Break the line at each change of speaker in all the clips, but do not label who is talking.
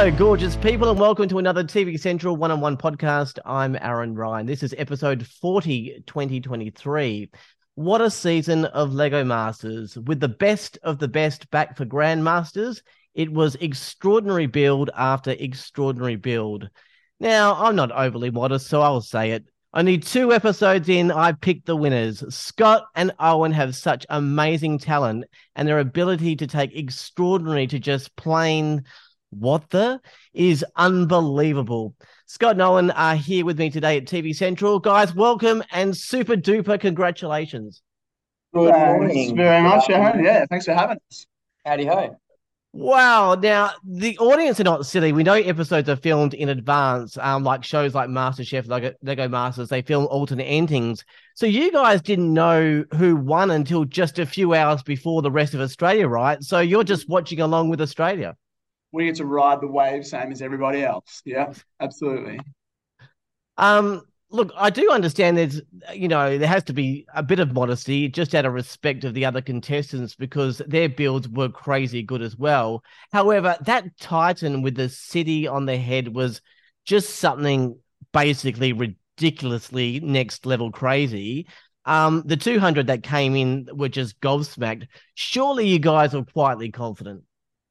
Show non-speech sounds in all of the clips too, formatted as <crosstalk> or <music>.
Hello, gorgeous people, and welcome to another TV Central one on one podcast. I'm Aaron Ryan. This is episode 40, 2023. What a season of Lego Masters with the best of the best back for Grandmasters. It was extraordinary build after extraordinary build. Now, I'm not overly modest, so I'll say it. Only two episodes in, I picked the winners. Scott and Owen have such amazing talent, and their ability to take extraordinary to just plain what the is unbelievable. Scott and Owen are here with me today at TV Central. Guys, welcome and super duper congratulations.
Good morning. Thanks very much, Aaron. Yeah, thanks for having us.
Howdy ho.
Wow. Now, the audience are not silly. We know episodes are filmed in advance, um, like shows like MasterChef, Lego, Lego Masters, they film alternate endings. So you guys didn't know who won until just a few hours before the rest of Australia, right? So you're just watching along with Australia
we get to ride the wave same as everybody else. Yeah, absolutely.
Um, look, I do understand there's, you know, there has to be a bit of modesty just out of respect of the other contestants because their builds were crazy good as well. However, that Titan with the city on the head was just something basically ridiculously next level crazy. Um, the 200 that came in were just gobsmacked. Surely you guys were quietly confident.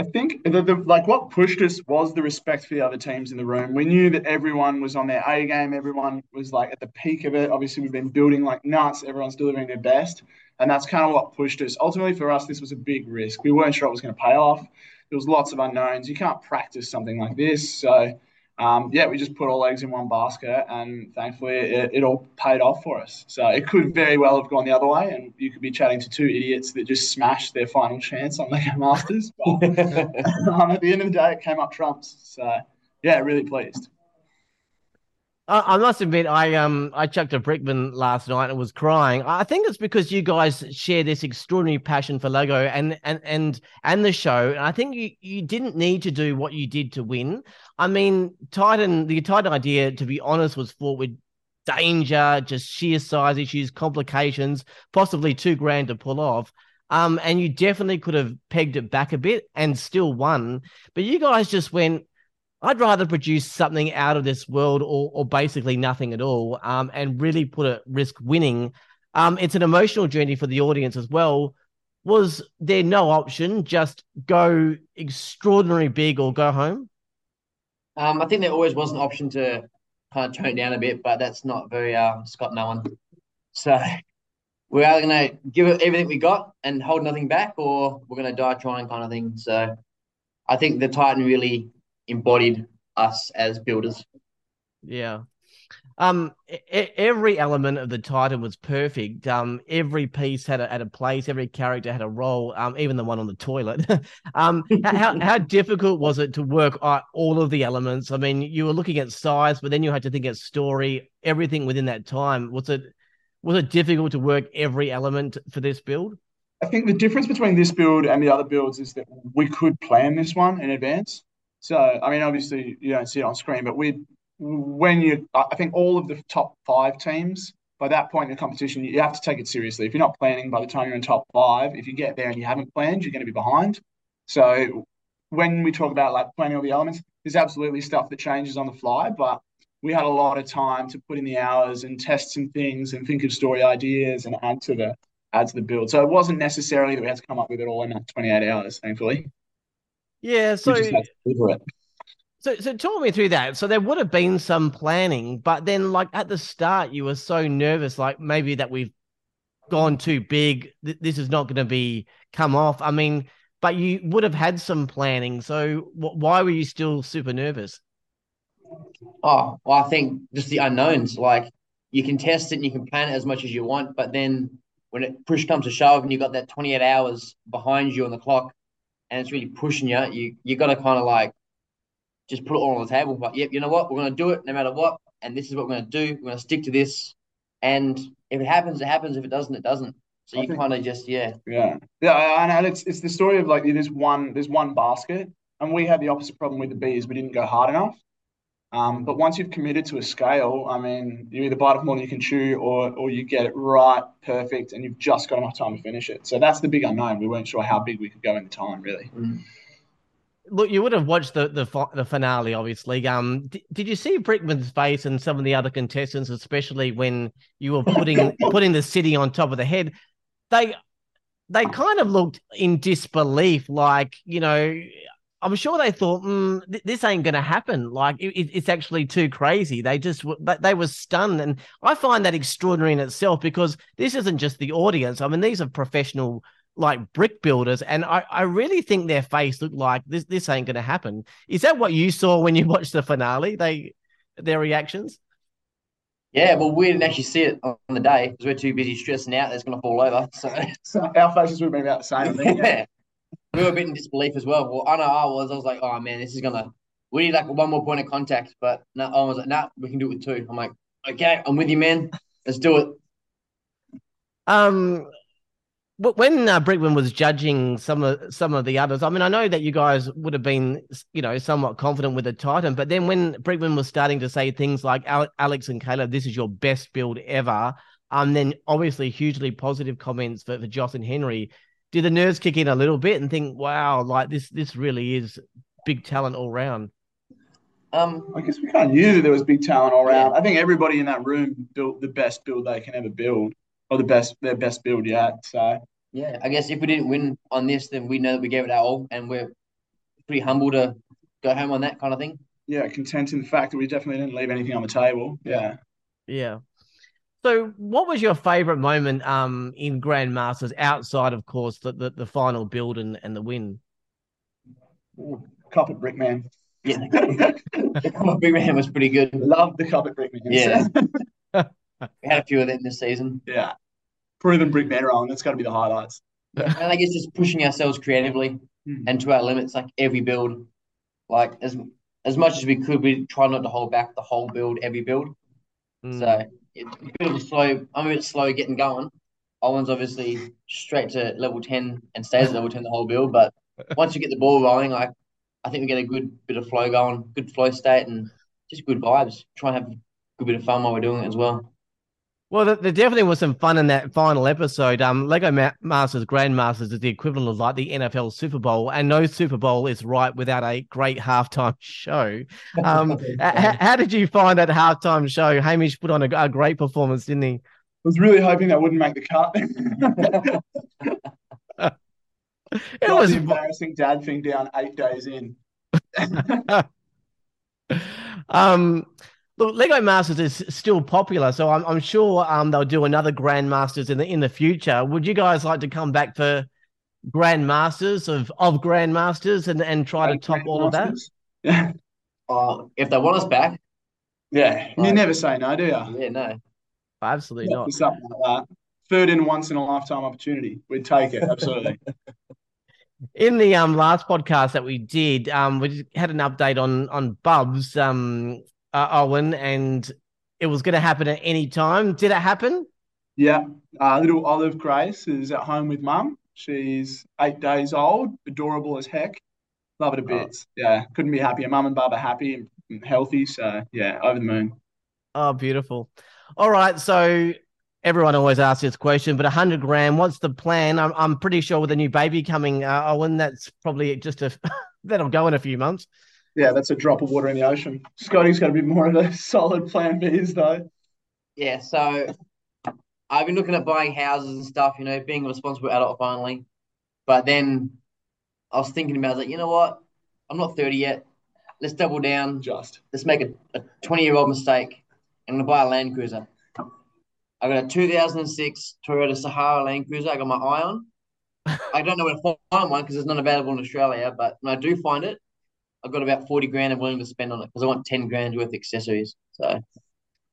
I think the, the, like what pushed us was the respect for the other teams in the room. We knew that everyone was on their A game. Everyone was like at the peak of it. Obviously, we've been building like nuts. Everyone's delivering their best, and that's kind of what pushed us. Ultimately, for us, this was a big risk. We weren't sure it was going to pay off. There was lots of unknowns. You can't practice something like this, so um, yeah, we just put all eggs in one basket, and thankfully it, it, all paid off for us. So it could very well have gone the other way, and you could be chatting to two idiots that just smashed their final chance on Lego Masters. But <laughs> um, at the end of the day, it came up trumps. So yeah, really pleased.
I, must admit, I um I chucked a brickman last night and was crying. I think it's because you guys share this extraordinary passion for Lego and and and and the show. And I think you you didn't need to do what you did to win. I mean, Titan, the Titan idea, to be honest, was fought with danger, just sheer size issues, complications, possibly too grand to pull off. Um, and you definitely could have pegged it back a bit and still won. But you guys just went, I'd rather produce something out of this world or, or basically nothing at all um, and really put at risk winning. Um, it's an emotional journey for the audience as well. Was there no option, just go extraordinary big or go home?
Um, I think there always was an option to kind of tone it down a bit, but that's not very uh, Scott and Owen. So <laughs> we're either going to give it everything we got and hold nothing back, or we're going to die trying, kind of thing. So I think the Titan really embodied us as builders.
Yeah. Um, every element of the Titan was perfect. Um, every piece had a, had a place. Every character had a role. Um, even the one on the toilet. <laughs> um, how how difficult was it to work all of the elements? I mean, you were looking at size, but then you had to think at story, everything within that time. Was it was it difficult to work every element for this build?
I think the difference between this build and the other builds is that we could plan this one in advance. So, I mean, obviously you don't see it on screen, but we, when you, I think all of the top five teams by that point in the competition, you have to take it seriously. If you're not planning by the time you're in top five, if you get there and you haven't planned, you're going to be behind. So, when we talk about like planning all the elements, there's absolutely stuff that changes on the fly, but we had a lot of time to put in the hours and test some things and think of story ideas and add to the add to the build. So it wasn't necessarily that we had to come up with it all in that 28 hours, thankfully.
Yeah, so so so talk me through that. So there would have been some planning, but then like at the start you were so nervous, like maybe that we've gone too big. Th- this is not going to be come off. I mean, but you would have had some planning. So wh- why were you still super nervous?
Oh, well, I think just the unknowns. Like you can test it and you can plan it as much as you want, but then when it push comes to shove and you've got that 28 hours behind you on the clock and it's really pushing you, you you got to kind of like just put it all on the table. But yep, you know what? We're going to do it no matter what, and this is what we're going to do. We're going to stick to this, and if it happens, it happens. If it doesn't, it doesn't. So you kind of just yeah,
yeah, yeah. And it's it's the story of like there's one there's one basket, and we had the opposite problem with the bees. We didn't go hard enough. Um, but once you've committed to a scale, I mean, you either bite off more than you can chew, or or you get it right, perfect, and you've just got enough time to finish it. So that's the big unknown. We weren't sure how big we could go in the time, really.
Mm.
look, you would have watched the the, the finale, obviously. Um, d- did you see Brickman's face and some of the other contestants, especially when you were putting <laughs> putting the city on top of the head? They they kind of looked in disbelief, like you know. I'm sure they thought mm, th- this ain't going to happen. Like it, it's actually too crazy. They just they were stunned, and I find that extraordinary in itself because this isn't just the audience. I mean, these are professional like brick builders, and I, I really think their face looked like this this ain't going to happen. Is that what you saw when you <laughs> watched the finale? They their reactions.
Yeah, well, we didn't actually see it on the day because we're too busy stressing out that it's going to fall over. So, <laughs>
so our faces would have been about the same.
Yeah. <laughs> we were a bit in disbelief as well. Well, I know I was. I was like, oh man, this is gonna. We need like one more point of contact, but no, I was like, no, nah, we can do it with two. I'm like, okay, I'm with you, man. Let's do it.
Um, when uh, Brickman was judging some of some of the others, I mean, I know that you guys would have been, you know, somewhat confident with the Titan, but then when Brickman was starting to say things like Alex and Caleb, this is your best build ever, um, then obviously hugely positive comments for, for Joss and Henry. Did the nerves kick in a little bit and think, wow, like this this really is big talent all round?
Um,
I guess we kind of knew that there was big talent all around. I think everybody in that room built the best build they can ever build, or the best their best build yet. So
yeah, I guess if we didn't win on this, then we know that we gave it our all, and we're pretty humble to go home on that kind of thing.
Yeah, content in the fact that we definitely didn't leave anything on the table. Yeah.
Yeah. So, what was your favorite moment um, in Grandmasters outside, of course, the, the, the final build and, and the win?
Ooh, Carpet Brickman.
Yeah, <laughs> the Carpet Brickman was pretty good.
Love the Carpet Brickman.
Yeah. we <laughs> had a few of them this season.
Yeah proven Brickman wrong. That's got to be the highlights.
and I guess just pushing ourselves creatively mm. and to our limits, like every build, like as as much as we could, we try not to hold back the whole build, every build. Mm. So it's a bit of a slow. I'm a bit slow getting going. Owen's obviously straight to level ten and stays at level ten the whole build, but <laughs> once you get the ball rolling, like I think we get a good bit of flow going, good flow state, and just good vibes. Try and have a good bit of fun while we're doing it as well.
Well, there definitely was some fun in that final episode. Um, Lego Masters Grandmasters is the equivalent of like the NFL Super Bowl, and no Super Bowl is right without a great halftime <laughs> show. Um, <laughs> how, how, did you find that halftime show? Hamish put on a, a, great performance, didn't he? I
was really hoping that wouldn't make the cut. <laughs> it was embarrassing dad thing down eight days in.
um Look, Lego Masters is still popular, so I'm, I'm sure um, they'll do another Grandmasters in the in the future. Would you guys like to come back for Grandmasters of of Grandmasters and and try to top all of that?
Yeah. <laughs>
Uh, if they want us back.
Yeah, like, you never say no, do you?
Yeah, no.
Absolutely not.
Something like that. Third in once in a lifetime opportunity. We'd take it, absolutely. <laughs>
in the um last podcast that we did, um, we had an update on on Bubs. Um, uh, Owen, and it was going to happen at any time. Did it happen?
Yeah. Uh, little Olive Grace is at home with mum. She's eight days old, adorable as heck. Love it a bit. Oh. Yeah, couldn't be happier. Mum and Bub are happy and healthy. So, yeah, over the moon.
Oh, beautiful. All right. So, everyone always asks this question, but 100 grand, what's the plan? I'm, I'm pretty sure with a new baby coming, uh, Owen, that's probably just a, <laughs> that'll go in a few months
yeah, that's a drop of water in the ocean. Scotty's got to be more of a solid plan Bs though.
Yeah, so I've been looking at buying houses and stuff, you know, being a responsible adult finally. But then I was thinking about, I was like, you know what? I'm not 30 yet. Let's double down.
Just.
Let's make a 20 year old mistake. I'm going to buy a Land Cruiser. I got a 2006 Toyota Sahara Land Cruiser. I got my eye on. I don't know where to find one because it's not available in Australia, but when I do find it, I've got about 40 grand I'm willing to spend on it because I want 10 grand worth of accessories. So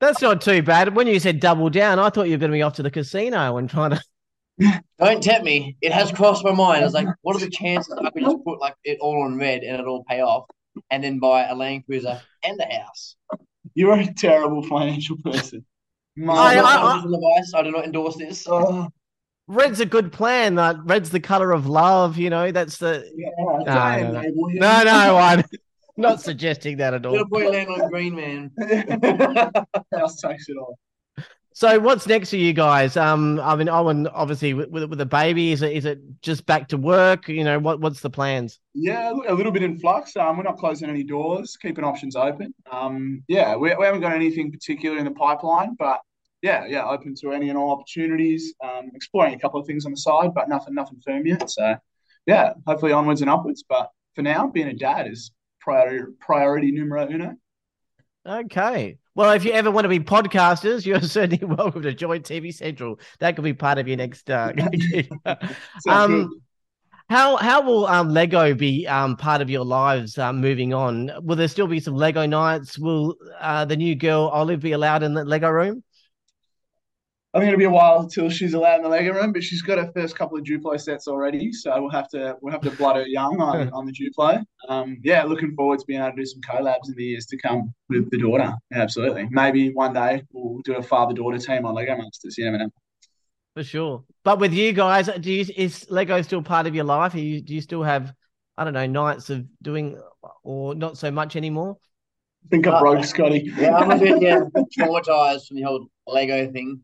that's not too bad. When you said double down, I thought you were going to be off to the casino and trying to. <laughs>
Don't tempt me. It has crossed my mind. I was like, what are the <laughs> chances I could just put like it all on red and it'll pay off and then buy a Land Cruiser and a house?
You're a terrible financial person.
My <laughs> I, I, I, advice. I do not endorse this.
Oh, red's a good plan. Like red's the color of love. You know, that's the.
Yeah, no,
no, no. no, <laughs> no, I'm not suggesting that at all.
Little boy land on green, man. <laughs>
House takes it all.
So what's next for you guys? Um, I mean, Owen, obviously with, with with a baby, is it is it just back to work? You know, what what's the plans?
Yeah, a little bit in flux. Um, we're not closing any doors, keeping options open. Um, yeah, we, we haven't got anything particular in the pipeline, but yeah, yeah, open to any and all opportunities. Um, exploring a couple of things on the side, but nothing nothing firm yet. So yeah, hopefully onwards and upwards. But for now, being a dad is priority priority numero uno.
Okay. Well, if you ever want to be podcasters, you're <laughs> certainly welcome to join TV Central. That could be part of your next. Uh, <laughs> <laughs> um, how how will um, Lego be um, part of your lives um, moving on? Will there still be some Lego nights? Will uh, the new girl Olive be allowed in the Lego room?
I think it'll be a while until she's allowed in the Lego room, but she's got her first couple of Duplo sets already, so we'll have to we'll have to blood her young on, <laughs> on the Duplo. Um, yeah, looking forward to being able to do some collabs in the years to come with the daughter. Yeah, absolutely. Maybe one day we'll do a father daughter team on Lego Masters. You never know.
For sure. But with you guys, do you is Lego still part of your life? You, do you still have I don't know nights of doing or not so much anymore?
I think I broke uh, Scotty.
Yeah, I'm a bit yeah, <laughs> traumatized from the whole Lego thing.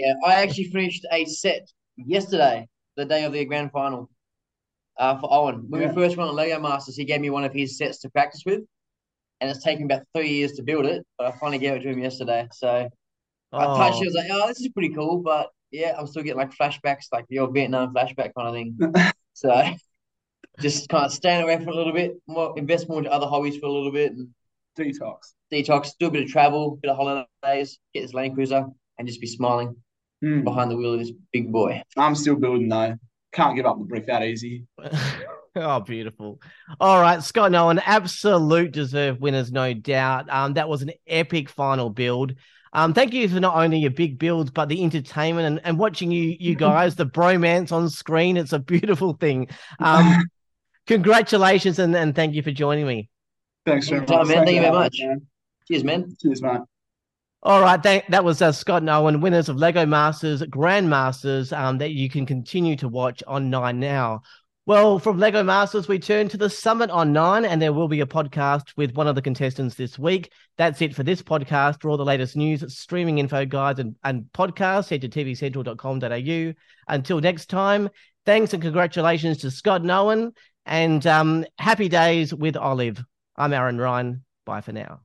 Yeah, I actually finished a set yesterday, the day of the grand final, uh, for Owen. When yeah. we first went on Lego Masters, he gave me one of his sets to practice with, and it's taken about three years to build it. But I finally gave it to him yesterday. So oh. I touched it. I was like, "Oh, this is pretty cool," but yeah, I'm still getting like flashbacks, like the old Vietnam flashback kind of thing. <laughs> so just kind of stand away for a little bit, more invest more into other hobbies for a little bit, and
detox.
Detox, do a bit of travel, bit of holidays, get this Land Cruiser, and just be smiling mm. behind the wheel of this big boy.
I'm still building though. Can't give up the brick that easy. <laughs>
oh, beautiful. All right, Scott and Owen, absolute deserved winners, no doubt. Um, that was an epic final build. Um, thank you for not only your big builds, but the entertainment and, and watching you, you <laughs> guys, the bromance on screen. It's a beautiful thing. Um, <laughs> congratulations and, and thank you for joining me.
Thanks very
much. man. Thank, Thank you very much. Man. Cheers, man.
Cheers, man.
All right, that, that was uh, Scott and winners of Lego Masters, Grandmasters, um, that you can continue to watch on Nine now. Well, from Lego Masters, we turn to the summit on Nine, and there will be a podcast with one of the contestants this week. That's it for this podcast. For all the latest news, streaming info guides, and, and podcasts, head to tvcentral.com.au. Until next time, thanks and congratulations to Scott and and um, happy days with Olive. I'm Aaron Ryan. Bye for now.